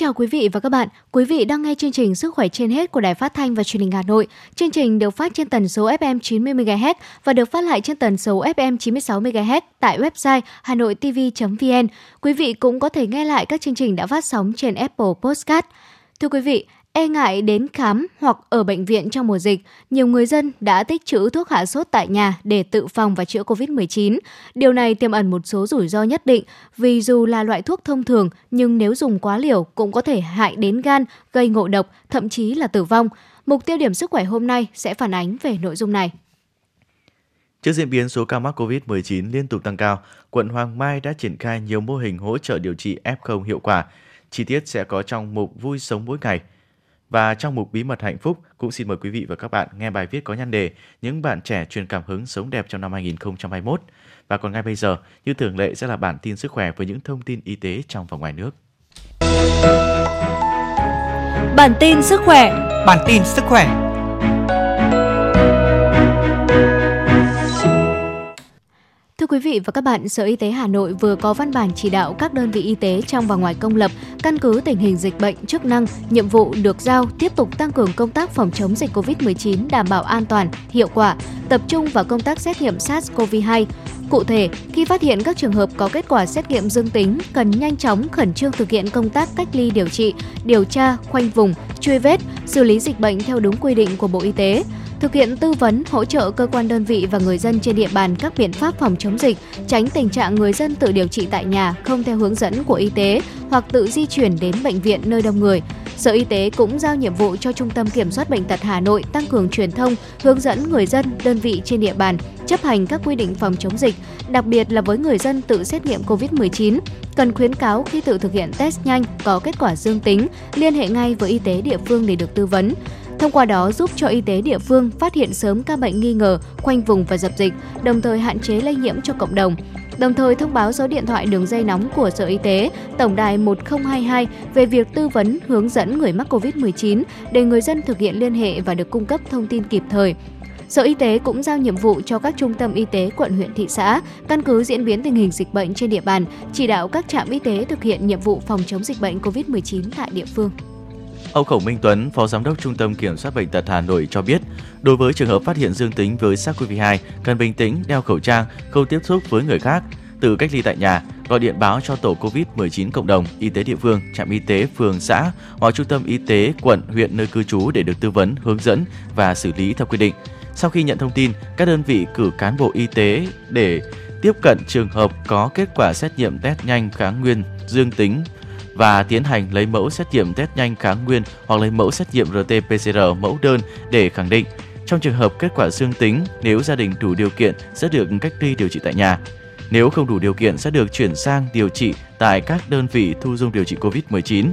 Chào quý vị và các bạn. Quý vị đang nghe chương trình Sức khỏe trên hết của Đài Phát thanh và Truyền hình Hà Nội. Chương trình được phát trên tần số FM 90 MHz và được phát lại trên tần số FM 96 MHz tại website hanoitv.vn. Quý vị cũng có thể nghe lại các chương trình đã phát sóng trên Apple Podcast. Thưa quý vị, E ngại đến khám hoặc ở bệnh viện trong mùa dịch, nhiều người dân đã tích trữ thuốc hạ sốt tại nhà để tự phòng và chữa COVID-19. Điều này tiềm ẩn một số rủi ro nhất định vì dù là loại thuốc thông thường nhưng nếu dùng quá liều cũng có thể hại đến gan, gây ngộ độc, thậm chí là tử vong. Mục tiêu điểm sức khỏe hôm nay sẽ phản ánh về nội dung này. Trước diễn biến số ca mắc COVID-19 liên tục tăng cao, quận Hoàng Mai đã triển khai nhiều mô hình hỗ trợ điều trị F0 hiệu quả. Chi tiết sẽ có trong mục Vui sống mỗi ngày – và trong mục Bí mật hạnh phúc cũng xin mời quý vị và các bạn nghe bài viết có nhan đề Những bạn trẻ truyền cảm hứng sống đẹp trong năm 2021. Và còn ngay bây giờ, như thường lệ sẽ là bản tin sức khỏe với những thông tin y tế trong và ngoài nước. Bản tin sức khỏe Bản tin sức khỏe Thưa quý vị và các bạn, Sở Y tế Hà Nội vừa có văn bản chỉ đạo các đơn vị y tế trong và ngoài công lập căn cứ tình hình dịch bệnh, chức năng, nhiệm vụ được giao tiếp tục tăng cường công tác phòng chống dịch COVID-19 đảm bảo an toàn, hiệu quả, tập trung vào công tác xét nghiệm SARS-CoV-2. Cụ thể, khi phát hiện các trường hợp có kết quả xét nghiệm dương tính, cần nhanh chóng khẩn trương thực hiện công tác cách ly điều trị, điều tra, khoanh vùng, truy vết, xử lý dịch bệnh theo đúng quy định của Bộ Y tế thực hiện tư vấn, hỗ trợ cơ quan đơn vị và người dân trên địa bàn các biện pháp phòng chống dịch, tránh tình trạng người dân tự điều trị tại nhà không theo hướng dẫn của y tế hoặc tự di chuyển đến bệnh viện nơi đông người. Sở Y tế cũng giao nhiệm vụ cho Trung tâm Kiểm soát Bệnh tật Hà Nội tăng cường truyền thông, hướng dẫn người dân, đơn vị trên địa bàn chấp hành các quy định phòng chống dịch, đặc biệt là với người dân tự xét nghiệm COVID-19, cần khuyến cáo khi tự thực hiện test nhanh có kết quả dương tính, liên hệ ngay với y tế địa phương để được tư vấn. Thông qua đó giúp cho y tế địa phương phát hiện sớm ca bệnh nghi ngờ, khoanh vùng và dập dịch, đồng thời hạn chế lây nhiễm cho cộng đồng. Đồng thời thông báo số điện thoại đường dây nóng của Sở Y tế, tổng đài 1022 về việc tư vấn hướng dẫn người mắc COVID-19 để người dân thực hiện liên hệ và được cung cấp thông tin kịp thời. Sở Y tế cũng giao nhiệm vụ cho các trung tâm y tế quận huyện thị xã căn cứ diễn biến tình hình dịch bệnh trên địa bàn, chỉ đạo các trạm y tế thực hiện nhiệm vụ phòng chống dịch bệnh COVID-19 tại địa phương. Ông Khổng Minh Tuấn, Phó Giám đốc Trung tâm Kiểm soát Bệnh tật Hà Nội cho biết, đối với trường hợp phát hiện dương tính với SARS-CoV-2, cần bình tĩnh, đeo khẩu trang, không tiếp xúc với người khác, tự cách ly tại nhà, gọi điện báo cho tổ COVID-19 cộng đồng, y tế địa phương, trạm y tế phường xã hoặc trung tâm y tế quận, huyện nơi cư trú để được tư vấn, hướng dẫn và xử lý theo quy định. Sau khi nhận thông tin, các đơn vị cử cán bộ y tế để tiếp cận trường hợp có kết quả xét nghiệm test nhanh kháng nguyên dương tính và tiến hành lấy mẫu xét nghiệm test nhanh kháng nguyên hoặc lấy mẫu xét nghiệm RT-PCR mẫu đơn để khẳng định. Trong trường hợp kết quả dương tính, nếu gia đình đủ điều kiện sẽ được cách ly điều trị tại nhà. Nếu không đủ điều kiện sẽ được chuyển sang điều trị tại các đơn vị thu dung điều trị COVID-19.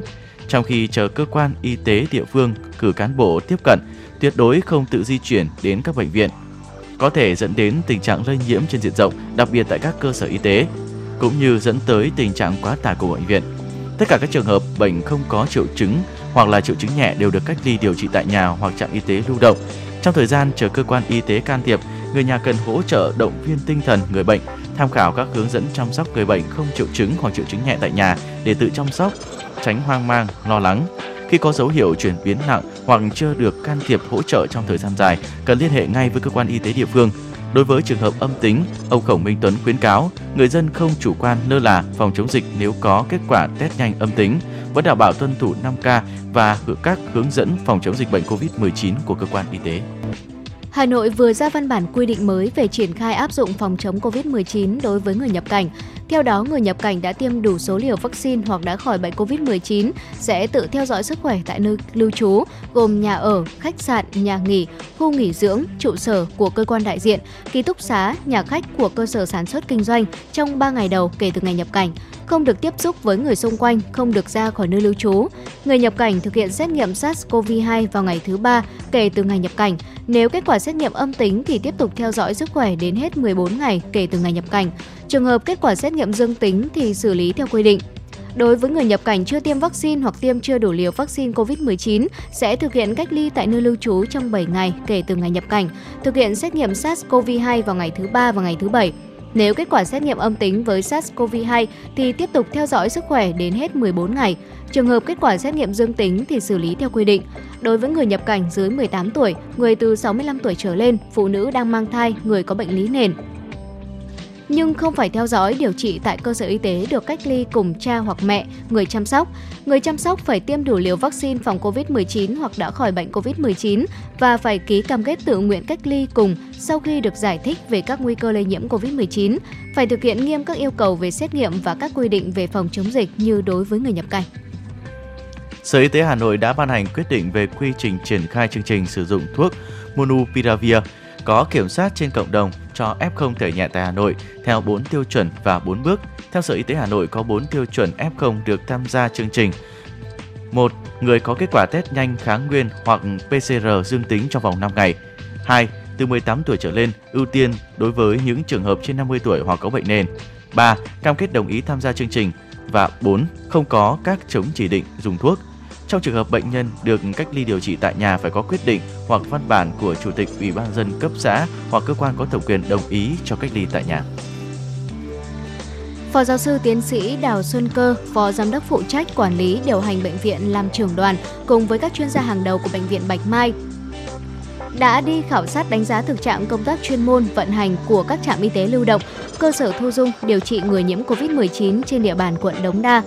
Trong khi chờ cơ quan y tế địa phương cử cán bộ tiếp cận, tuyệt đối không tự di chuyển đến các bệnh viện. Có thể dẫn đến tình trạng lây nhiễm trên diện rộng, đặc biệt tại các cơ sở y tế, cũng như dẫn tới tình trạng quá tải của bệnh viện. Tất cả các trường hợp bệnh không có triệu chứng hoặc là triệu chứng nhẹ đều được cách ly điều trị tại nhà hoặc trạm y tế lưu động. Trong thời gian chờ cơ quan y tế can thiệp, người nhà cần hỗ trợ động viên tinh thần người bệnh, tham khảo các hướng dẫn chăm sóc người bệnh không triệu chứng hoặc triệu chứng nhẹ tại nhà để tự chăm sóc, tránh hoang mang, lo lắng. Khi có dấu hiệu chuyển biến nặng hoặc chưa được can thiệp hỗ trợ trong thời gian dài, cần liên hệ ngay với cơ quan y tế địa phương Đối với trường hợp âm tính, ông Khổng Minh Tuấn khuyến cáo người dân không chủ quan lơ là phòng chống dịch nếu có kết quả test nhanh âm tính, vẫn đảm bảo tuân thủ 5K và các hướng dẫn phòng chống dịch bệnh COVID-19 của cơ quan y tế. Hà Nội vừa ra văn bản quy định mới về triển khai áp dụng phòng chống COVID-19 đối với người nhập cảnh. Theo đó, người nhập cảnh đã tiêm đủ số liều vaccine hoặc đã khỏi bệnh COVID-19 sẽ tự theo dõi sức khỏe tại nơi lưu trú, gồm nhà ở, khách sạn, nhà nghỉ, khu nghỉ dưỡng, trụ sở của cơ quan đại diện, ký túc xá, nhà khách của cơ sở sản xuất kinh doanh trong 3 ngày đầu kể từ ngày nhập cảnh không được tiếp xúc với người xung quanh, không được ra khỏi nơi lưu trú. Người nhập cảnh thực hiện xét nghiệm SARS-CoV-2 vào ngày thứ ba kể từ ngày nhập cảnh. Nếu kết quả xét nghiệm âm tính thì tiếp tục theo dõi sức khỏe đến hết 14 ngày kể từ ngày nhập cảnh. Trường hợp kết quả xét nghiệm dương tính thì xử lý theo quy định. Đối với người nhập cảnh chưa tiêm vaccine hoặc tiêm chưa đủ liều vaccine COVID-19 sẽ thực hiện cách ly tại nơi lưu trú trong 7 ngày kể từ ngày nhập cảnh, thực hiện xét nghiệm SARS-CoV-2 vào ngày thứ ba và ngày thứ bảy nếu kết quả xét nghiệm âm tính với SARS-CoV-2 thì tiếp tục theo dõi sức khỏe đến hết 14 ngày. Trường hợp kết quả xét nghiệm dương tính thì xử lý theo quy định. Đối với người nhập cảnh dưới 18 tuổi, người từ 65 tuổi trở lên, phụ nữ đang mang thai, người có bệnh lý nền, nhưng không phải theo dõi điều trị tại cơ sở y tế được cách ly cùng cha hoặc mẹ, người chăm sóc. Người chăm sóc phải tiêm đủ liều vaccine phòng COVID-19 hoặc đã khỏi bệnh COVID-19 và phải ký cam kết tự nguyện cách ly cùng sau khi được giải thích về các nguy cơ lây nhiễm COVID-19, phải thực hiện nghiêm các yêu cầu về xét nghiệm và các quy định về phòng chống dịch như đối với người nhập cảnh. Sở Y tế Hà Nội đã ban hành quyết định về quy trình triển khai chương trình sử dụng thuốc Monupiravir có kiểm soát trên cộng đồng cho F0 thể nhẹ tại Hà Nội theo 4 tiêu chuẩn và 4 bước. Theo Sở Y tế Hà Nội có 4 tiêu chuẩn F0 được tham gia chương trình. 1. Người có kết quả test nhanh kháng nguyên hoặc PCR dương tính trong vòng 5 ngày. 2. Từ 18 tuổi trở lên, ưu tiên đối với những trường hợp trên 50 tuổi hoặc có bệnh nền. 3. Cam kết đồng ý tham gia chương trình. Và 4. Không có các chống chỉ định dùng thuốc. Trong trường hợp bệnh nhân được cách ly điều trị tại nhà phải có quyết định hoặc văn bản của Chủ tịch Ủy ban dân cấp xã hoặc cơ quan có thẩm quyền đồng ý cho cách ly tại nhà. Phó giáo sư tiến sĩ Đào Xuân Cơ, Phó Giám đốc phụ trách quản lý điều hành bệnh viện làm trưởng đoàn cùng với các chuyên gia hàng đầu của Bệnh viện Bạch Mai đã đi khảo sát đánh giá thực trạng công tác chuyên môn vận hành của các trạm y tế lưu động, cơ sở thu dung điều trị người nhiễm COVID-19 trên địa bàn quận Đống Đa.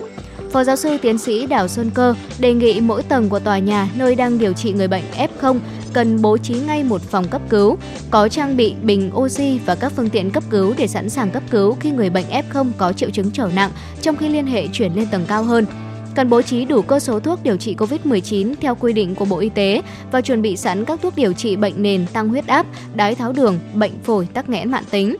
Phó giáo sư tiến sĩ Đào Xuân Cơ đề nghị mỗi tầng của tòa nhà nơi đang điều trị người bệnh F0 cần bố trí ngay một phòng cấp cứu, có trang bị bình oxy và các phương tiện cấp cứu để sẵn sàng cấp cứu khi người bệnh F0 có triệu chứng trở nặng trong khi liên hệ chuyển lên tầng cao hơn cần bố trí đủ cơ số thuốc điều trị COVID-19 theo quy định của Bộ Y tế và chuẩn bị sẵn các thuốc điều trị bệnh nền tăng huyết áp, đái tháo đường, bệnh phổi, tắc nghẽn mạng tính.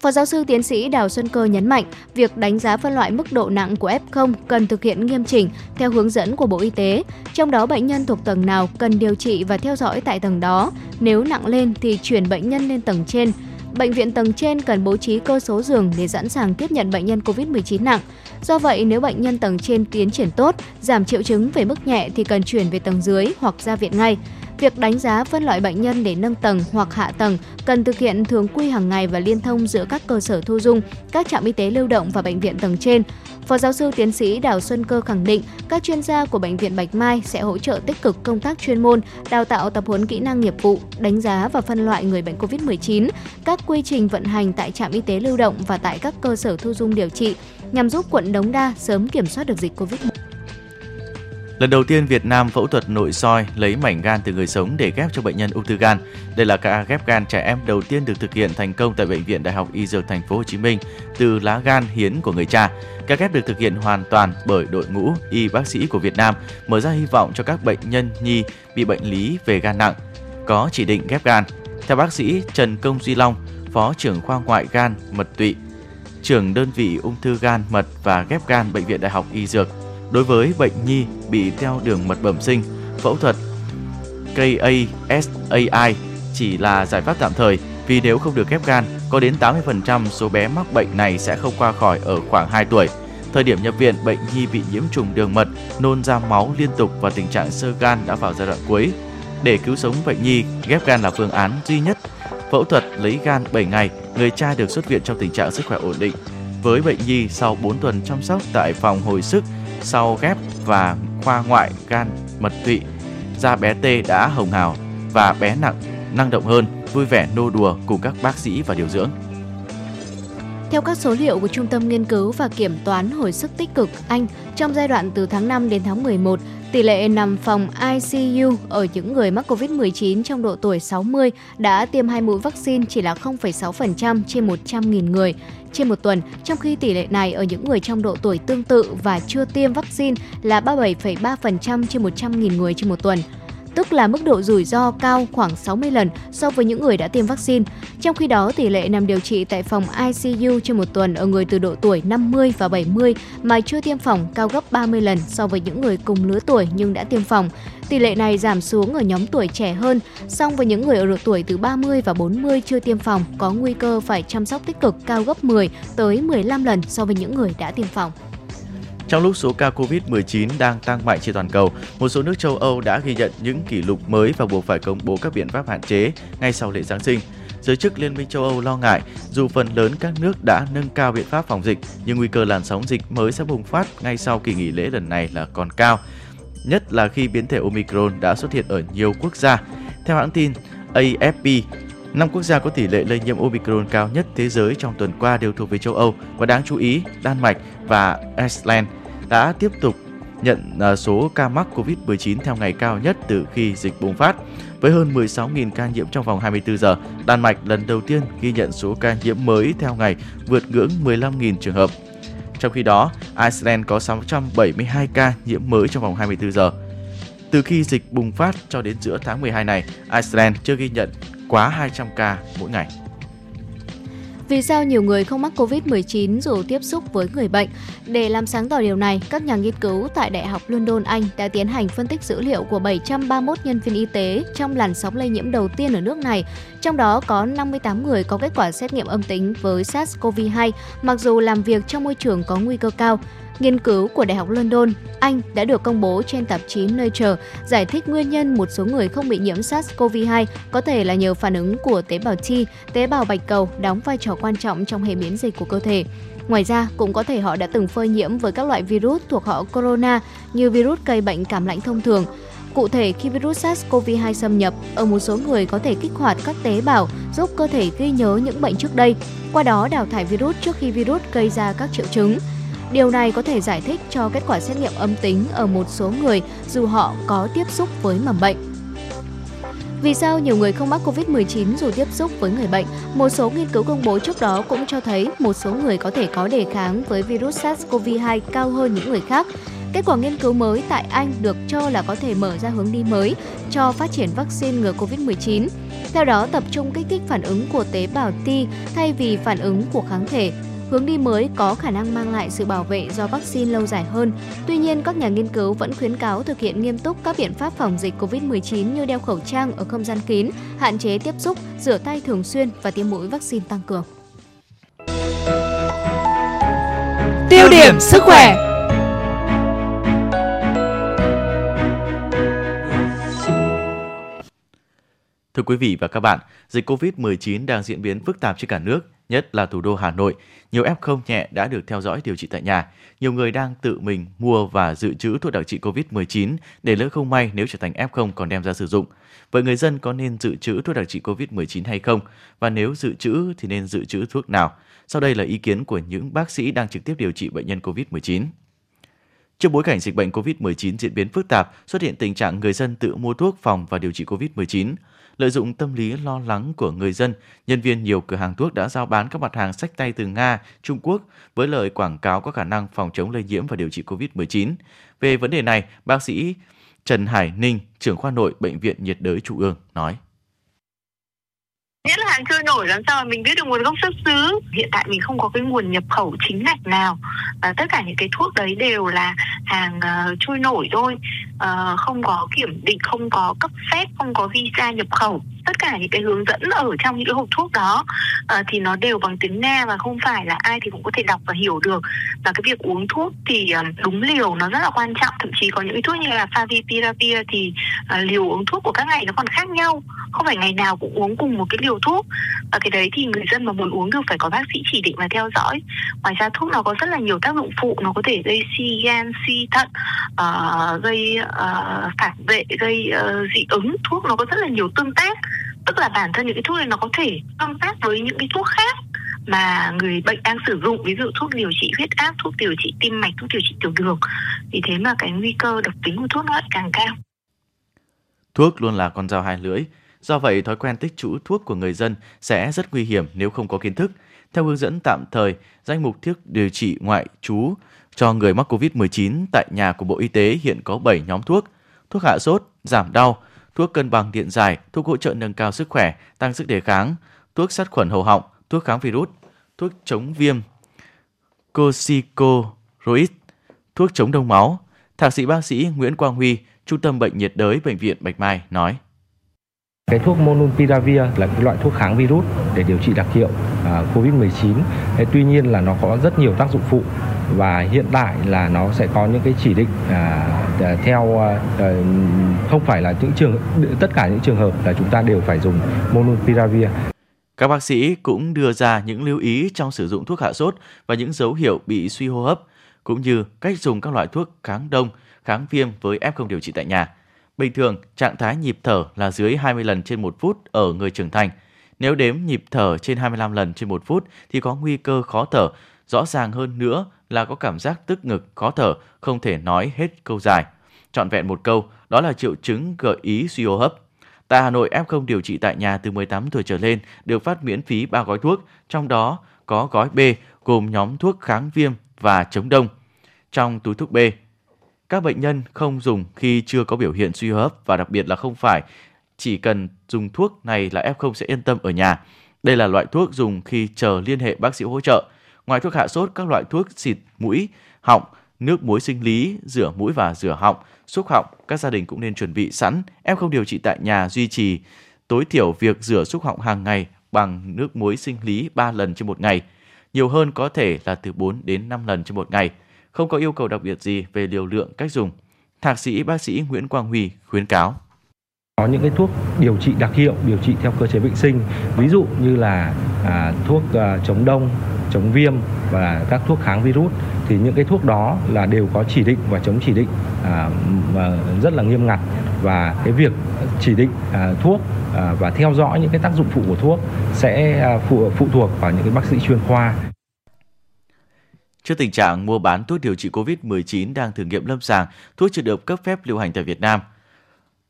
Phó giáo sư tiến sĩ Đào Xuân Cơ nhấn mạnh, việc đánh giá phân loại mức độ nặng của F0 cần thực hiện nghiêm chỉnh theo hướng dẫn của Bộ Y tế, trong đó bệnh nhân thuộc tầng nào cần điều trị và theo dõi tại tầng đó. Nếu nặng lên thì chuyển bệnh nhân lên tầng trên. Bệnh viện tầng trên cần bố trí cơ số giường để sẵn sàng tiếp nhận bệnh nhân COVID-19 nặng. Do vậy, nếu bệnh nhân tầng trên tiến triển tốt, giảm triệu chứng về mức nhẹ thì cần chuyển về tầng dưới hoặc ra viện ngay. Việc đánh giá phân loại bệnh nhân để nâng tầng hoặc hạ tầng cần thực hiện thường quy hàng ngày và liên thông giữa các cơ sở thu dung, các trạm y tế lưu động và bệnh viện tầng trên. Phó giáo sư tiến sĩ Đào Xuân Cơ khẳng định các chuyên gia của bệnh viện Bạch Mai sẽ hỗ trợ tích cực công tác chuyên môn, đào tạo tập huấn kỹ năng nghiệp vụ, đánh giá và phân loại người bệnh COVID-19, các quy trình vận hành tại trạm y tế lưu động và tại các cơ sở thu dung điều trị nhằm giúp quận Đống Đa sớm kiểm soát được dịch COVID-19. Lần đầu tiên Việt Nam phẫu thuật nội soi lấy mảnh gan từ người sống để ghép cho bệnh nhân ung thư gan. Đây là ca ghép gan trẻ em đầu tiên được thực hiện thành công tại bệnh viện Đại học Y Dược Thành phố Hồ Chí Minh từ lá gan hiến của người cha. Ca ghép được thực hiện hoàn toàn bởi đội ngũ y bác sĩ của Việt Nam, mở ra hy vọng cho các bệnh nhân nhi bị bệnh lý về gan nặng có chỉ định ghép gan. Theo bác sĩ Trần Công Duy Long, Phó trưởng khoa ngoại gan mật tụy, trưởng đơn vị ung thư gan mật và ghép gan bệnh viện Đại học Y Dược Đối với bệnh nhi bị teo đường mật bẩm sinh, phẫu thuật KASAI chỉ là giải pháp tạm thời vì nếu không được ghép gan, có đến 80% số bé mắc bệnh này sẽ không qua khỏi ở khoảng 2 tuổi. Thời điểm nhập viện, bệnh nhi bị nhiễm trùng đường mật, nôn ra máu liên tục và tình trạng sơ gan đã vào giai đoạn cuối. Để cứu sống bệnh nhi, ghép gan là phương án duy nhất. Phẫu thuật lấy gan 7 ngày, người cha được xuất viện trong tình trạng sức khỏe ổn định. Với bệnh nhi sau 4 tuần chăm sóc tại phòng hồi sức sau ghép và khoa ngoại gan mật tụy, da bé T đã hồng hào và bé nặng, năng động hơn, vui vẻ nô đùa cùng các bác sĩ và điều dưỡng. Theo các số liệu của Trung tâm Nghiên cứu và Kiểm toán Hồi sức tích cực Anh, trong giai đoạn từ tháng 5 đến tháng 11, tỷ lệ nằm phòng ICU ở những người mắc COVID-19 trong độ tuổi 60 đã tiêm hai mũi vaccine chỉ là 0,6% trên 100.000 người trên một tuần, trong khi tỷ lệ này ở những người trong độ tuổi tương tự và chưa tiêm vaccine là 37,3% trên 100.000 người trên một tuần tức là mức độ rủi ro cao khoảng 60 lần so với những người đã tiêm vaccine. Trong khi đó, tỷ lệ nằm điều trị tại phòng ICU trên một tuần ở người từ độ tuổi 50 và 70 mà chưa tiêm phòng cao gấp 30 lần so với những người cùng lứa tuổi nhưng đã tiêm phòng. Tỷ lệ này giảm xuống ở nhóm tuổi trẻ hơn, song với những người ở độ tuổi từ 30 và 40 chưa tiêm phòng có nguy cơ phải chăm sóc tích cực cao gấp 10 tới 15 lần so với những người đã tiêm phòng. Trong lúc số ca COVID-19 đang tăng mạnh trên toàn cầu, một số nước châu Âu đã ghi nhận những kỷ lục mới và buộc phải công bố các biện pháp hạn chế ngay sau lễ Giáng sinh. Giới chức Liên minh châu Âu lo ngại dù phần lớn các nước đã nâng cao biện pháp phòng dịch, nhưng nguy cơ làn sóng dịch mới sẽ bùng phát ngay sau kỳ nghỉ lễ lần này là còn cao, nhất là khi biến thể Omicron đã xuất hiện ở nhiều quốc gia. Theo hãng tin AFP, Năm quốc gia có tỷ lệ lây nhiễm Omicron cao nhất thế giới trong tuần qua đều thuộc về châu Âu và đáng chú ý Đan Mạch và Iceland đã tiếp tục nhận à, số ca mắc COVID-19 theo ngày cao nhất từ khi dịch bùng phát. Với hơn 16.000 ca nhiễm trong vòng 24 giờ, Đan Mạch lần đầu tiên ghi nhận số ca nhiễm mới theo ngày vượt ngưỡng 15.000 trường hợp. Trong khi đó, Iceland có 672 ca nhiễm mới trong vòng 24 giờ. Từ khi dịch bùng phát cho đến giữa tháng 12 này, Iceland chưa ghi nhận quá 200 ca mỗi ngày. Vì sao nhiều người không mắc COVID-19 dù tiếp xúc với người bệnh? Để làm sáng tỏ điều này, các nhà nghiên cứu tại Đại học London, Anh đã tiến hành phân tích dữ liệu của 731 nhân viên y tế trong làn sóng lây nhiễm đầu tiên ở nước này. Trong đó có 58 người có kết quả xét nghiệm âm tính với SARS-CoV-2, mặc dù làm việc trong môi trường có nguy cơ cao. Nghiên cứu của Đại học London, Anh đã được công bố trên tạp chí Nature giải thích nguyên nhân một số người không bị nhiễm SARS-CoV-2 có thể là nhờ phản ứng của tế bào T, tế bào bạch cầu đóng vai trò quan trọng trong hệ miễn dịch của cơ thể. Ngoài ra, cũng có thể họ đã từng phơi nhiễm với các loại virus thuộc họ corona như virus gây bệnh cảm lạnh thông thường. Cụ thể, khi virus SARS-CoV-2 xâm nhập, ở một số người có thể kích hoạt các tế bào giúp cơ thể ghi nhớ những bệnh trước đây, qua đó đào thải virus trước khi virus gây ra các triệu chứng. Điều này có thể giải thích cho kết quả xét nghiệm âm tính ở một số người dù họ có tiếp xúc với mầm bệnh. Vì sao nhiều người không mắc COVID-19 dù tiếp xúc với người bệnh? Một số nghiên cứu công bố trước đó cũng cho thấy một số người có thể có đề kháng với virus SARS-CoV-2 cao hơn những người khác. Kết quả nghiên cứu mới tại Anh được cho là có thể mở ra hướng đi mới cho phát triển vaccine ngừa COVID-19. Theo đó, tập trung kích thích phản ứng của tế bào T thay vì phản ứng của kháng thể Hướng đi mới có khả năng mang lại sự bảo vệ do vaccine lâu dài hơn. Tuy nhiên, các nhà nghiên cứu vẫn khuyến cáo thực hiện nghiêm túc các biện pháp phòng dịch COVID-19 như đeo khẩu trang ở không gian kín, hạn chế tiếp xúc, rửa tay thường xuyên và tiêm mũi vaccine tăng cường. Tiêu điểm sức khỏe Thưa quý vị và các bạn, dịch COVID-19 đang diễn biến phức tạp trên cả nước nhất là thủ đô Hà Nội, nhiều F0 nhẹ đã được theo dõi điều trị tại nhà. Nhiều người đang tự mình mua và dự trữ thuốc đặc trị COVID-19 để lỡ không may nếu trở thành F0 còn đem ra sử dụng. Vậy người dân có nên dự trữ thuốc đặc trị COVID-19 hay không? Và nếu dự trữ thì nên dự trữ thuốc nào? Sau đây là ý kiến của những bác sĩ đang trực tiếp điều trị bệnh nhân COVID-19. Trong bối cảnh dịch bệnh COVID-19 diễn biến phức tạp, xuất hiện tình trạng người dân tự mua thuốc phòng và điều trị COVID-19. Lợi dụng tâm lý lo lắng của người dân, nhân viên nhiều cửa hàng thuốc đã giao bán các mặt hàng sách tay từ Nga, Trung Quốc với lời quảng cáo có khả năng phòng chống lây nhiễm và điều trị COVID-19. Về vấn đề này, bác sĩ Trần Hải Ninh, trưởng khoa nội Bệnh viện nhiệt đới Trung ương nói nhất là hàng trôi nổi làm sao mà mình biết được nguồn gốc xuất xứ? Hiện tại mình không có cái nguồn nhập khẩu chính ngạch nào. Và tất cả những cái thuốc đấy đều là hàng ờ, uh, trôi nổi thôi. Uh, không có kiểm định không có cấp phép không có visa nhập khẩu tất cả những cái hướng dẫn ở trong những cái hộp thuốc đó uh, thì nó đều bằng tiếng nga và không phải là ai thì cũng có thể đọc và hiểu được. Và cái việc uống thuốc thì um, đúng liều nó rất là quan trọng. Thậm chí có những cái thuốc như là favipiravir thì uh, liều uống thuốc của các ngày nó còn khác nhau. Không phải ngày nào cũng uống cùng một cái liều thuốc. Và cái đấy thì người dân mà muốn uống được phải có bác sĩ chỉ định và theo dõi. Ngoài ra thuốc nó có rất là nhiều tác dụng phụ. Nó có thể gây suy gan suy thận uh, gây uh, phản vệ gây uh, dị ứng. Thuốc nó có rất là nhiều tương tác tức là bản thân những cái thuốc này nó có thể tương tác với những cái thuốc khác mà người bệnh đang sử dụng ví dụ thuốc điều trị huyết áp thuốc điều trị tim mạch thuốc điều trị tiểu đường vì thế mà cái nguy cơ độc tính của thuốc nó lại càng cao thuốc luôn là con dao hai lưỡi Do vậy, thói quen tích trữ thuốc của người dân sẽ rất nguy hiểm nếu không có kiến thức. Theo hướng dẫn tạm thời, danh mục thuốc điều trị ngoại trú cho người mắc COVID-19 tại nhà của Bộ Y tế hiện có 7 nhóm thuốc. Thuốc hạ sốt, giảm đau, thuốc cân bằng điện giải, thuốc hỗ trợ nâng cao sức khỏe, tăng sức đề kháng, thuốc sát khuẩn hầu họng, thuốc kháng virus, thuốc chống viêm, corticosteroid, thuốc chống đông máu. Thạc sĩ bác sĩ Nguyễn Quang Huy, Trung tâm Bệnh nhiệt đới Bệnh viện Bạch Mai nói. Cái thuốc Molnupiravir là cái loại thuốc kháng virus để điều trị đặc hiệu à, COVID-19. Tuy nhiên là nó có rất nhiều tác dụng phụ và hiện tại là nó sẽ có những cái chỉ định à, à theo à, ờ, không phải là những trường tất cả những trường hợp là chúng ta đều phải dùng monopiravir. Các bác sĩ cũng đưa ra những lưu ý trong sử dụng thuốc hạ sốt và những dấu hiệu bị suy hô hấp, cũng như cách dùng các loại thuốc kháng đông, kháng viêm với F0 điều trị tại nhà. Bình thường, trạng thái nhịp thở là dưới 20 lần trên 1 phút ở người trưởng thành. Nếu đếm nhịp thở trên 25 lần trên 1 phút thì có nguy cơ khó thở. Rõ ràng hơn nữa là có cảm giác tức ngực, khó thở, không thể nói hết câu dài. Trọn vẹn một câu, đó là triệu chứng gợi ý suy hô hấp. Tại Hà Nội, F0 điều trị tại nhà từ 18 tuổi trở lên được phát miễn phí 3 gói thuốc, trong đó có gói B gồm nhóm thuốc kháng viêm và chống đông. Trong túi thuốc B, các bệnh nhân không dùng khi chưa có biểu hiện suy hô hấp và đặc biệt là không phải chỉ cần dùng thuốc này là F0 sẽ yên tâm ở nhà. Đây là loại thuốc dùng khi chờ liên hệ bác sĩ hỗ trợ. Ngoài thuốc hạ sốt, các loại thuốc xịt mũi, họng, nước muối sinh lý, rửa mũi và rửa họng, xúc họng, các gia đình cũng nên chuẩn bị sẵn. Em không điều trị tại nhà duy trì tối thiểu việc rửa xúc họng hàng ngày bằng nước muối sinh lý 3 lần trên một ngày. Nhiều hơn có thể là từ 4 đến 5 lần trên một ngày. Không có yêu cầu đặc biệt gì về liều lượng cách dùng. Thạc sĩ bác sĩ Nguyễn Quang Huy khuyến cáo có những cái thuốc điều trị đặc hiệu điều trị theo cơ chế bệnh sinh ví dụ như là à, thuốc à, chống đông chống viêm và các thuốc kháng virus thì những cái thuốc đó là đều có chỉ định và chống chỉ định à, mà rất là nghiêm ngặt. Và cái việc chỉ định à, thuốc à, và theo dõi những cái tác dụng phụ của thuốc sẽ à, phụ phụ thuộc vào những cái bác sĩ chuyên khoa. Trước tình trạng mua bán thuốc điều trị COVID-19 đang thử nghiệm lâm sàng, thuốc chưa được cấp phép lưu hành tại Việt Nam –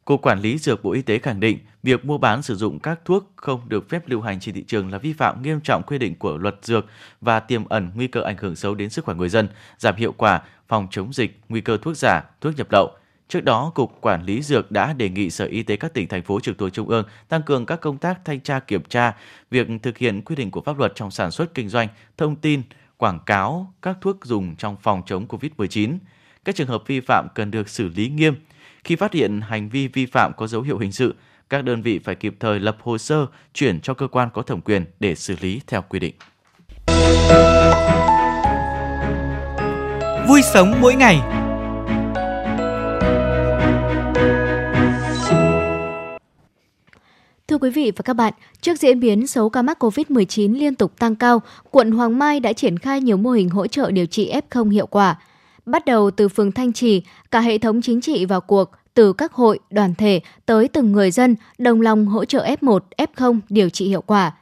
Cục Quản lý Dược Bộ Y tế khẳng định việc mua bán sử dụng các thuốc không được phép lưu hành trên thị trường là vi phạm nghiêm trọng quy định của luật dược và tiềm ẩn nguy cơ ảnh hưởng xấu đến sức khỏe người dân, giảm hiệu quả phòng chống dịch, nguy cơ thuốc giả, thuốc nhập lậu. Trước đó, Cục Quản lý Dược đã đề nghị Sở Y tế các tỉnh, thành phố trực thuộc Trung ương tăng cường các công tác thanh tra kiểm tra, việc thực hiện quy định của pháp luật trong sản xuất kinh doanh, thông tin, quảng cáo các thuốc dùng trong phòng chống COVID-19. Các trường hợp vi phạm cần được xử lý nghiêm, khi phát hiện hành vi vi phạm có dấu hiệu hình sự, các đơn vị phải kịp thời lập hồ sơ chuyển cho cơ quan có thẩm quyền để xử lý theo quy định. Vui sống mỗi ngày. Thưa quý vị và các bạn, trước diễn biến số ca mắc COVID-19 liên tục tăng cao, quận Hoàng Mai đã triển khai nhiều mô hình hỗ trợ điều trị F0 hiệu quả. Bắt đầu từ phường Thanh Trì, cả hệ thống chính trị vào cuộc, từ các hội, đoàn thể tới từng người dân đồng lòng hỗ trợ F1, F0 điều trị hiệu quả.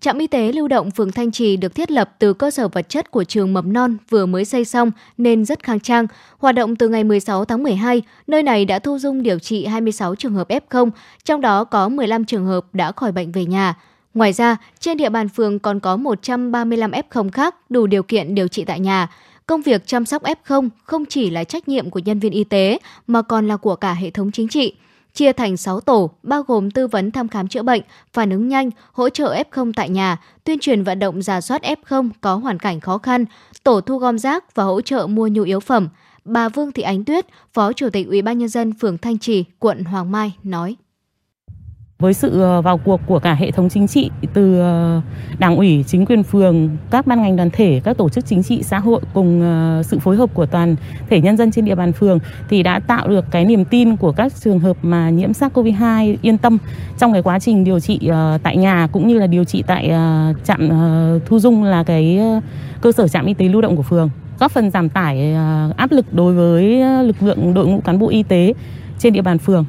Trạm y tế lưu động phường Thanh Trì được thiết lập từ cơ sở vật chất của trường mầm non vừa mới xây xong nên rất khang trang. Hoạt động từ ngày 16 tháng 12, nơi này đã thu dung điều trị 26 trường hợp F0, trong đó có 15 trường hợp đã khỏi bệnh về nhà. Ngoài ra, trên địa bàn phường còn có 135 F0 khác đủ điều kiện điều trị tại nhà. Công việc chăm sóc F0 không chỉ là trách nhiệm của nhân viên y tế mà còn là của cả hệ thống chính trị. Chia thành 6 tổ, bao gồm tư vấn thăm khám chữa bệnh, phản ứng nhanh, hỗ trợ F0 tại nhà, tuyên truyền vận động giả soát F0 có hoàn cảnh khó khăn, tổ thu gom rác và hỗ trợ mua nhu yếu phẩm. Bà Vương Thị Ánh Tuyết, Phó Chủ tịch Ủy ban nhân dân phường Thanh Trì, quận Hoàng Mai nói với sự ờ, vào cuộc của cả hệ thống chính trị từ ờ, đảng ủy, chính quyền phường, các ban ngành đoàn thể, các tổ chức chính trị, xã hội cùng ờ, sự phối hợp của toàn thể nhân dân trên địa bàn phường thì đã tạo được cái niềm tin của các trường hợp mà nhiễm sars cov 2 yên tâm trong cái quá trình điều trị tại nhà cũng như là điều trị tại trạm thu dung là cái cơ sở trạm y tế lưu động của phường, góp phần giảm tải áp lực đối với lực lượng đội ngũ cán bộ y tế trên địa bàn phường.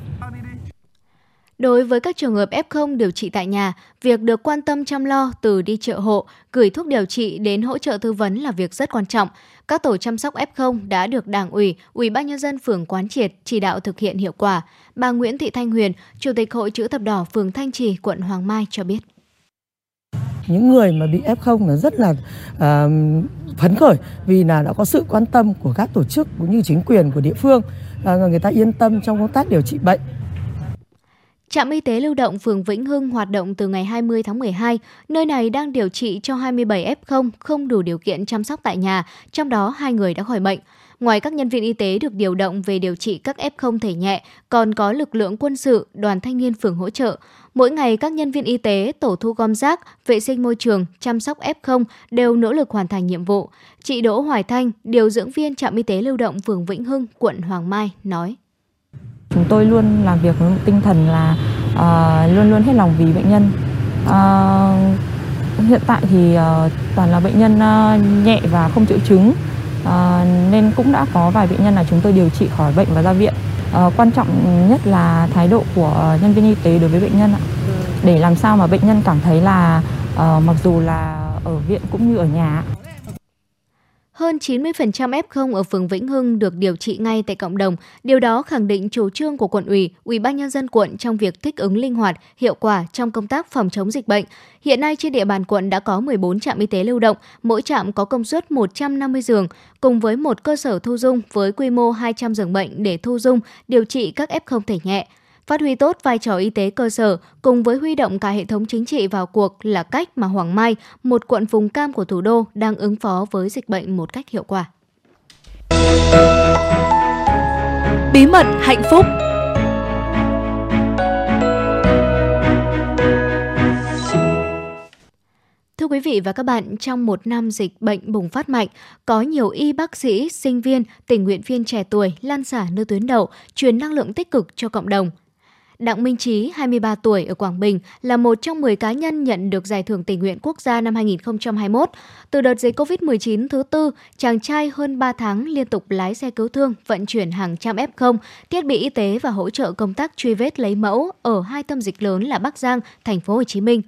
Đối với các trường hợp F0 điều trị tại nhà, việc được quan tâm chăm lo từ đi chợ hộ, gửi thuốc điều trị đến hỗ trợ tư vấn là việc rất quan trọng. Các tổ chăm sóc F0 đã được Đảng ủy, Ủy ban nhân dân phường quán triệt chỉ đạo thực hiện hiệu quả. Bà Nguyễn Thị Thanh Huyền, Chủ tịch Hội chữ thập đỏ phường Thanh Trì, quận Hoàng Mai cho biết những người mà bị F0 là rất là uh, phấn khởi vì là đã có sự quan tâm của các tổ chức cũng như chính quyền của địa phương uh, người ta yên tâm trong công tác điều trị bệnh Trạm y tế lưu động phường Vĩnh Hưng hoạt động từ ngày 20 tháng 12. Nơi này đang điều trị cho 27 F0 không đủ điều kiện chăm sóc tại nhà, trong đó hai người đã khỏi bệnh. Ngoài các nhân viên y tế được điều động về điều trị các F0 thể nhẹ, còn có lực lượng quân sự, đoàn thanh niên phường hỗ trợ. Mỗi ngày các nhân viên y tế, tổ thu gom rác, vệ sinh môi trường, chăm sóc F0 đều nỗ lực hoàn thành nhiệm vụ. Chị Đỗ Hoài Thanh, điều dưỡng viên trạm y tế lưu động phường Vĩnh Hưng, quận Hoàng Mai nói. Chúng tôi luôn làm việc với một tinh thần là uh, luôn luôn hết lòng vì bệnh nhân Uh, hiện tại thì uh, toàn là bệnh nhân uh, nhẹ và không triệu chứng uh, nên cũng đã có vài bệnh nhân là chúng tôi điều trị khỏi bệnh và ra viện. Uh, quan trọng nhất là thái độ của nhân viên y tế đối với bệnh nhân ạ. Để làm sao mà bệnh nhân cảm thấy là uh, mặc dù là ở viện cũng như ở nhà hơn 90% F0 ở phường Vĩnh Hưng được điều trị ngay tại cộng đồng. Điều đó khẳng định chủ trương của quận ủy, ủy ban nhân dân quận trong việc thích ứng linh hoạt, hiệu quả trong công tác phòng chống dịch bệnh. Hiện nay trên địa bàn quận đã có 14 trạm y tế lưu động, mỗi trạm có công suất 150 giường, cùng với một cơ sở thu dung với quy mô 200 giường bệnh để thu dung, điều trị các F0 thể nhẹ. Phát huy tốt vai trò y tế cơ sở cùng với huy động cả hệ thống chính trị vào cuộc là cách mà Hoàng Mai, một quận vùng cam của thủ đô đang ứng phó với dịch bệnh một cách hiệu quả. Bí mật hạnh phúc Thưa quý vị và các bạn, trong một năm dịch bệnh bùng phát mạnh, có nhiều y bác sĩ, sinh viên, tình nguyện viên trẻ tuổi lan xả nơi tuyến đầu, truyền năng lượng tích cực cho cộng đồng. Đặng Minh Trí, 23 tuổi ở Quảng Bình, là một trong 10 cá nhân nhận được giải thưởng tình nguyện quốc gia năm 2021. Từ đợt dịch COVID-19 thứ tư, chàng trai hơn 3 tháng liên tục lái xe cứu thương, vận chuyển hàng trăm F0, thiết bị y tế và hỗ trợ công tác truy vết lấy mẫu ở hai tâm dịch lớn là Bắc Giang, thành phố Hồ Chí Minh.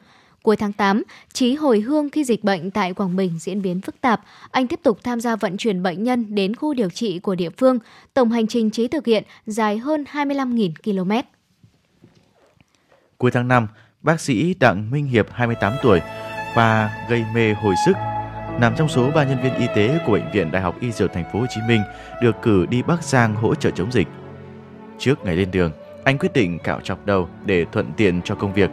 Cuối tháng 8, Trí hồi hương khi dịch bệnh tại Quảng Bình diễn biến phức tạp, anh tiếp tục tham gia vận chuyển bệnh nhân đến khu điều trị của địa phương. Tổng hành trình Trí thực hiện dài hơn 25.000 km. Cuối tháng 5, bác sĩ Đặng Minh Hiệp 28 tuổi và gây mê hồi sức nằm trong số 3 nhân viên y tế của bệnh viện Đại học Y Dược Thành phố Hồ Chí Minh được cử đi Bắc Giang hỗ trợ chống dịch. Trước ngày lên đường, anh quyết định cạo chọc đầu để thuận tiện cho công việc.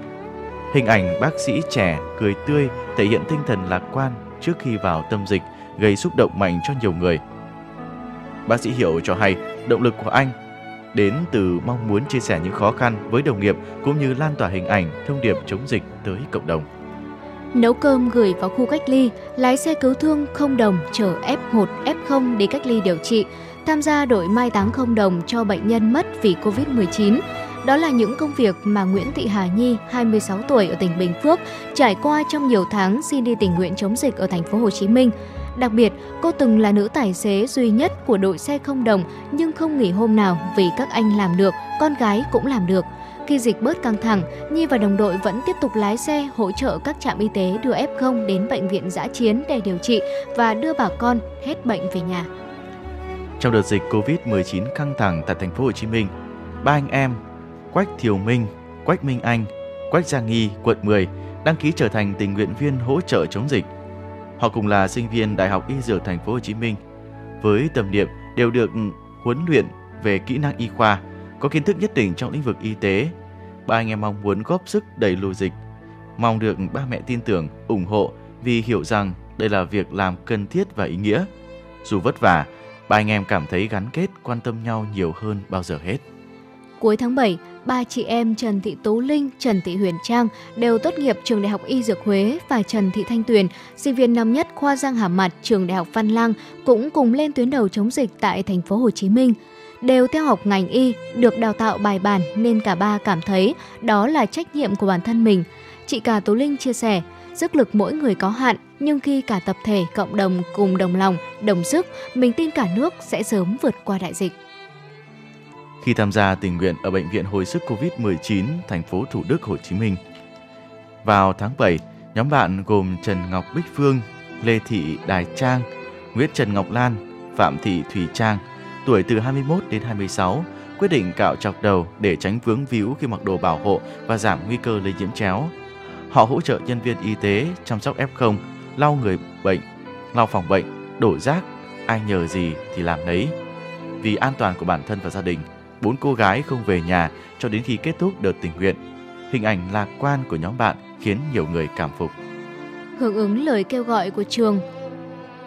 Hình ảnh bác sĩ trẻ cười tươi thể hiện tinh thần lạc quan trước khi vào tâm dịch gây xúc động mạnh cho nhiều người. Bác sĩ Hiệu cho hay động lực của anh đến từ mong muốn chia sẻ những khó khăn với đồng nghiệp cũng như lan tỏa hình ảnh thông điệp chống dịch tới cộng đồng. Nấu cơm gửi vào khu cách ly, lái xe cứu thương không đồng chở F1, F0 đi cách ly điều trị, tham gia đội mai táng không đồng cho bệnh nhân mất vì Covid-19. Đó là những công việc mà Nguyễn Thị Hà Nhi, 26 tuổi ở tỉnh Bình Phước, trải qua trong nhiều tháng xin đi tình nguyện chống dịch ở thành phố Hồ Chí Minh. Đặc biệt, cô từng là nữ tài xế duy nhất của đội xe không đồng nhưng không nghỉ hôm nào vì các anh làm được, con gái cũng làm được. Khi dịch bớt căng thẳng, Nhi và đồng đội vẫn tiếp tục lái xe hỗ trợ các trạm y tế đưa F0 đến bệnh viện giã chiến để điều trị và đưa bà con hết bệnh về nhà. Trong đợt dịch Covid-19 căng thẳng tại thành phố Hồ Chí Minh, ba anh em Quách Thiều Minh, Quách Minh Anh, Quách Giang Nghi, quận 10 đăng ký trở thành tình nguyện viên hỗ trợ chống dịch – Họ cùng là sinh viên Đại học Y Dược Thành phố Hồ Chí Minh. Với tầm niệm đều được ừ, huấn luyện về kỹ năng y khoa, có kiến thức nhất định trong lĩnh vực y tế. Ba anh em mong muốn góp sức đẩy lùi dịch, mong được ba mẹ tin tưởng, ủng hộ vì hiểu rằng đây là việc làm cần thiết và ý nghĩa. Dù vất vả, ba anh em cảm thấy gắn kết, quan tâm nhau nhiều hơn bao giờ hết. Cuối tháng 7, ba chị em Trần Thị Tú Linh, Trần Thị Huyền Trang đều tốt nghiệp trường Đại học Y Dược Huế và Trần Thị Thanh Tuyền, sinh viên năm nhất khoa răng hàm mặt trường Đại học Văn Lang cũng cùng lên tuyến đầu chống dịch tại thành phố Hồ Chí Minh. Đều theo học ngành y, được đào tạo bài bản nên cả ba cảm thấy đó là trách nhiệm của bản thân mình. Chị cả Tú Linh chia sẻ, sức lực mỗi người có hạn, nhưng khi cả tập thể, cộng đồng cùng đồng lòng, đồng sức, mình tin cả nước sẽ sớm vượt qua đại dịch khi tham gia tình nguyện ở Bệnh viện Hồi sức COVID-19 thành phố Thủ Đức, Hồ Chí Minh. Vào tháng 7, nhóm bạn gồm Trần Ngọc Bích Phương, Lê Thị Đài Trang, Nguyễn Trần Ngọc Lan, Phạm Thị Thủy Trang, tuổi từ 21 đến 26, quyết định cạo chọc đầu để tránh vướng víu khi mặc đồ bảo hộ và giảm nguy cơ lây nhiễm chéo. Họ hỗ trợ nhân viên y tế chăm sóc F0, lau người bệnh, lau phòng bệnh, đổ rác, ai nhờ gì thì làm nấy. Vì an toàn của bản thân và gia đình, bốn cô gái không về nhà cho đến khi kết thúc đợt tình nguyện. Hình ảnh lạc quan của nhóm bạn khiến nhiều người cảm phục. Hưởng ứng lời kêu gọi của trường,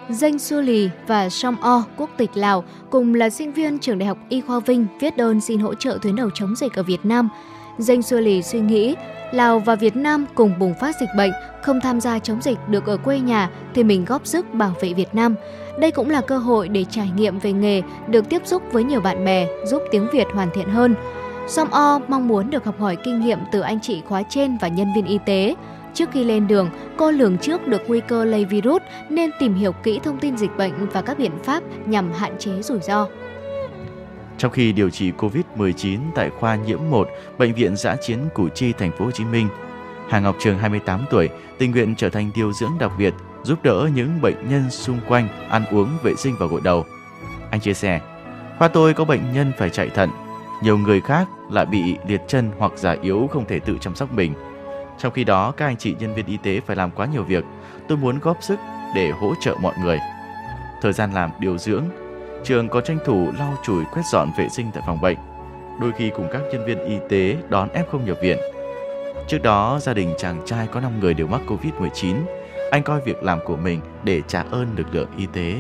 Danh su Lì và Som O, quốc tịch Lào, cùng là sinh viên trường Đại học Y Khoa Vinh viết đơn xin hỗ trợ tuyến đầu chống dịch ở Việt Nam. Danh su Lì suy nghĩ, Lào và Việt Nam cùng bùng phát dịch bệnh, không tham gia chống dịch được ở quê nhà thì mình góp sức bảo vệ Việt Nam. Đây cũng là cơ hội để trải nghiệm về nghề, được tiếp xúc với nhiều bạn bè, giúp tiếng Việt hoàn thiện hơn. Som O mong muốn được học hỏi kinh nghiệm từ anh chị khóa trên và nhân viên y tế. Trước khi lên đường, cô lường trước được nguy cơ lây virus nên tìm hiểu kỹ thông tin dịch bệnh và các biện pháp nhằm hạn chế rủi ro. Trong khi điều trị COVID-19 tại khoa nhiễm 1, bệnh viện giã chiến Củ Chi, thành phố Hồ Chí Minh, Hà Ngọc Trường 28 tuổi, tình nguyện trở thành điều dưỡng đặc biệt, giúp đỡ những bệnh nhân xung quanh ăn uống, vệ sinh và gội đầu. Anh chia sẻ, khoa tôi có bệnh nhân phải chạy thận, nhiều người khác lại bị liệt chân hoặc già yếu không thể tự chăm sóc mình. Trong khi đó, các anh chị nhân viên y tế phải làm quá nhiều việc. Tôi muốn góp sức để hỗ trợ mọi người. Thời gian làm điều dưỡng, trường có tranh thủ lau chùi quét dọn vệ sinh tại phòng bệnh. Đôi khi cùng các nhân viên y tế đón F0 nhập viện. Trước đó, gia đình chàng trai có 5 người đều mắc Covid-19. Anh coi việc làm của mình để trả ơn lực lượng y tế.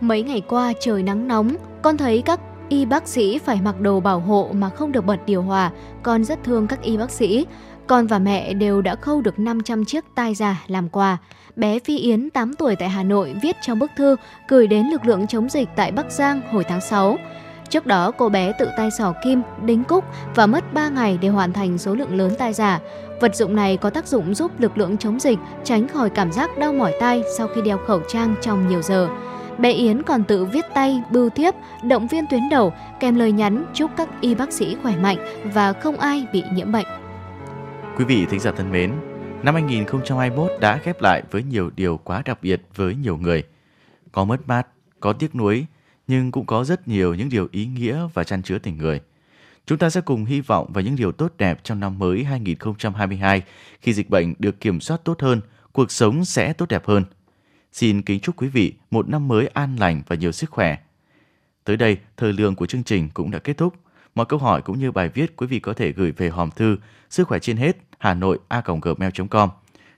Mấy ngày qua trời nắng nóng, con thấy các y bác sĩ phải mặc đồ bảo hộ mà không được bật điều hòa, con rất thương các y bác sĩ. Con và mẹ đều đã khâu được 500 chiếc tai giả làm quà. Bé Phi Yến 8 tuổi tại Hà Nội viết trong bức thư gửi đến lực lượng chống dịch tại Bắc Giang hồi tháng 6. Trước đó, cô bé tự tay sỏ kim, đính cúc và mất 3 ngày để hoàn thành số lượng lớn tai giả. Vật dụng này có tác dụng giúp lực lượng chống dịch tránh khỏi cảm giác đau mỏi tai sau khi đeo khẩu trang trong nhiều giờ. Bé Yến còn tự viết tay, bưu thiếp, động viên tuyến đầu kèm lời nhắn chúc các y bác sĩ khỏe mạnh và không ai bị nhiễm bệnh. Quý vị thính giả thân mến, năm 2021 đã khép lại với nhiều điều quá đặc biệt với nhiều người. Có mất mát, có tiếc nuối, nhưng cũng có rất nhiều những điều ý nghĩa và chăn chứa tình người. Chúng ta sẽ cùng hy vọng vào những điều tốt đẹp trong năm mới 2022 khi dịch bệnh được kiểm soát tốt hơn, cuộc sống sẽ tốt đẹp hơn – Xin kính chúc quý vị một năm mới an lành và nhiều sức khỏe. Tới đây, thời lượng của chương trình cũng đã kết thúc. Mọi câu hỏi cũng như bài viết quý vị có thể gửi về hòm thư sức khỏe trên hết hà nội a gmail.com.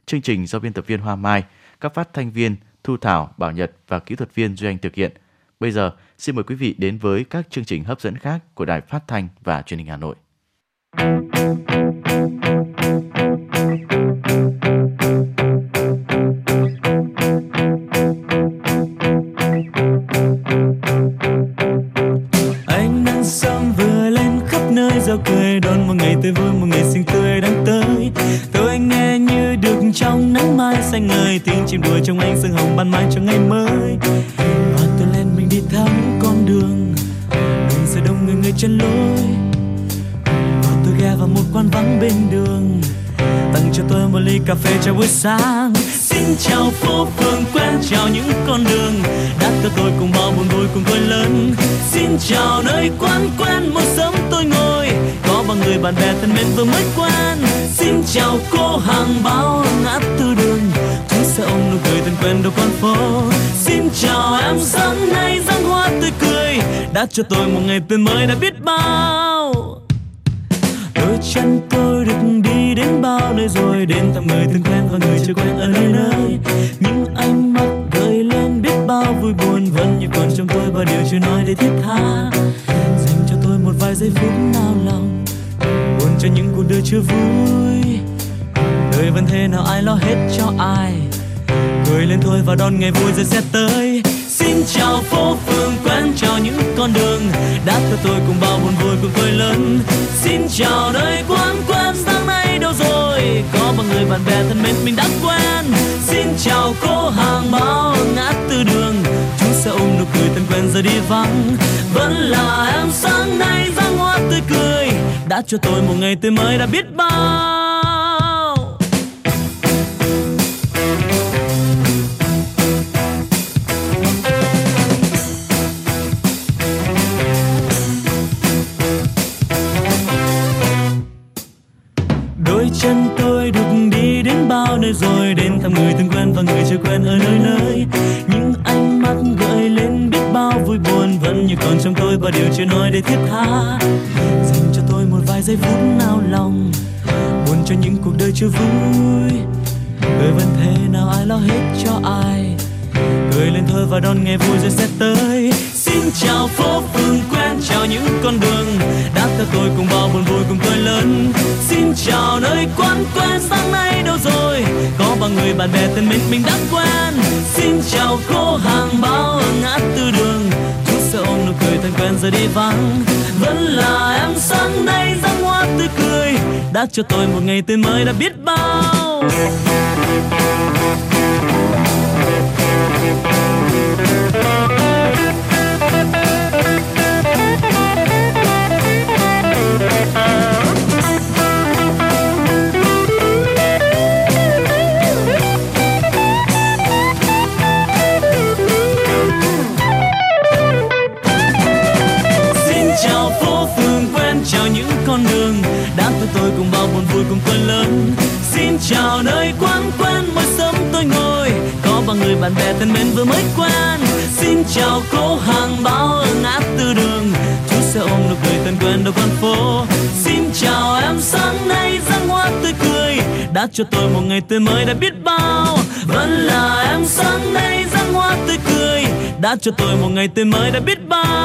Chương trình do biên tập viên Hoa Mai, các phát thanh viên Thu Thảo, Bảo Nhật và kỹ thuật viên Duy Anh thực hiện. Bây giờ, xin mời quý vị đến với các chương trình hấp dẫn khác của Đài Phát thanh và Truyền hình Hà Nội. Ban mai cho ngày mới. Và tôi lên mình đi thăm con đường đường sẽ đông người người chân lối. Và tôi ghé vào một quán vắng bên đường, tặng cho tôi một ly cà phê cho buổi sáng. Xin chào phố phường, quen chào những con đường. Đã cho tôi cùng bao buồn vui, cùng tôi lớn. Xin chào nơi quán, quen một sớm tôi ngồi. Có bao người bạn bè thân mến vừa mới quen. Xin chào cô hàng bao ngã tư đường ôm nụ cười thân quen đầu con phố. Xin chào em, sáng nay dáng hoa tươi cười. Đã cho tôi một ngày tươi mới đã biết bao. Đôi chân tôi được đi đến bao nơi rồi, đến thăm người thân quen và người chưa quen ở nơi nơi. Những ánh mắt gợi lên biết bao vui buồn, vẫn như còn trong tôi và điều chưa nói để thiết tha. Dành cho tôi một vài giây phút nao lòng, buồn cho những cuộc đời chưa vui. Đời vẫn thế nào, ai lo hết cho ai người lên thôi và đón ngày vui rồi sẽ tới. Xin chào phố phường quen chào những con đường. Đã theo tôi cùng bao buồn vui cùng tôi lớn. Xin chào nơi quán quen sáng nay đâu rồi? Có bao người bạn bè thân mến mình đã quen. Xin chào cô hàng bao ngã tư đường. Chúng sẽ ôm nụ cười thân quen giờ đi vắng. Vẫn là em sáng nay ra hoa tươi cười. Đã cho tôi một ngày tươi mới, đã biết bao để thiết tha. Dành cho tôi một vài giây phút nao lòng, buồn cho những cuộc đời chưa vui. Đời vẫn thế nào ai lo hết cho ai. Cười lên thôi và đón ngày vui rồi sẽ tới. Xin chào phố phường quen, chào những con đường. Đã theo tôi cùng bao buồn vui cùng tôi lớn. Xin chào nơi quán quen, sáng nay đâu rồi? Có bao người bạn bè thân mình mình đã quen. Xin chào cô hàng bao ở ngã tư đường cười, thân quen rồi đi vắng. Vẫn là em sáng nay răng hoa tươi cười. Đã cho tôi một ngày tươi mới đã biết bao. cho tôi một ngày tươi mới đã biết bao. Vẫn là em sáng nay răng hoa tươi cười. Đã cho tôi một ngày tươi mới đã biết bao.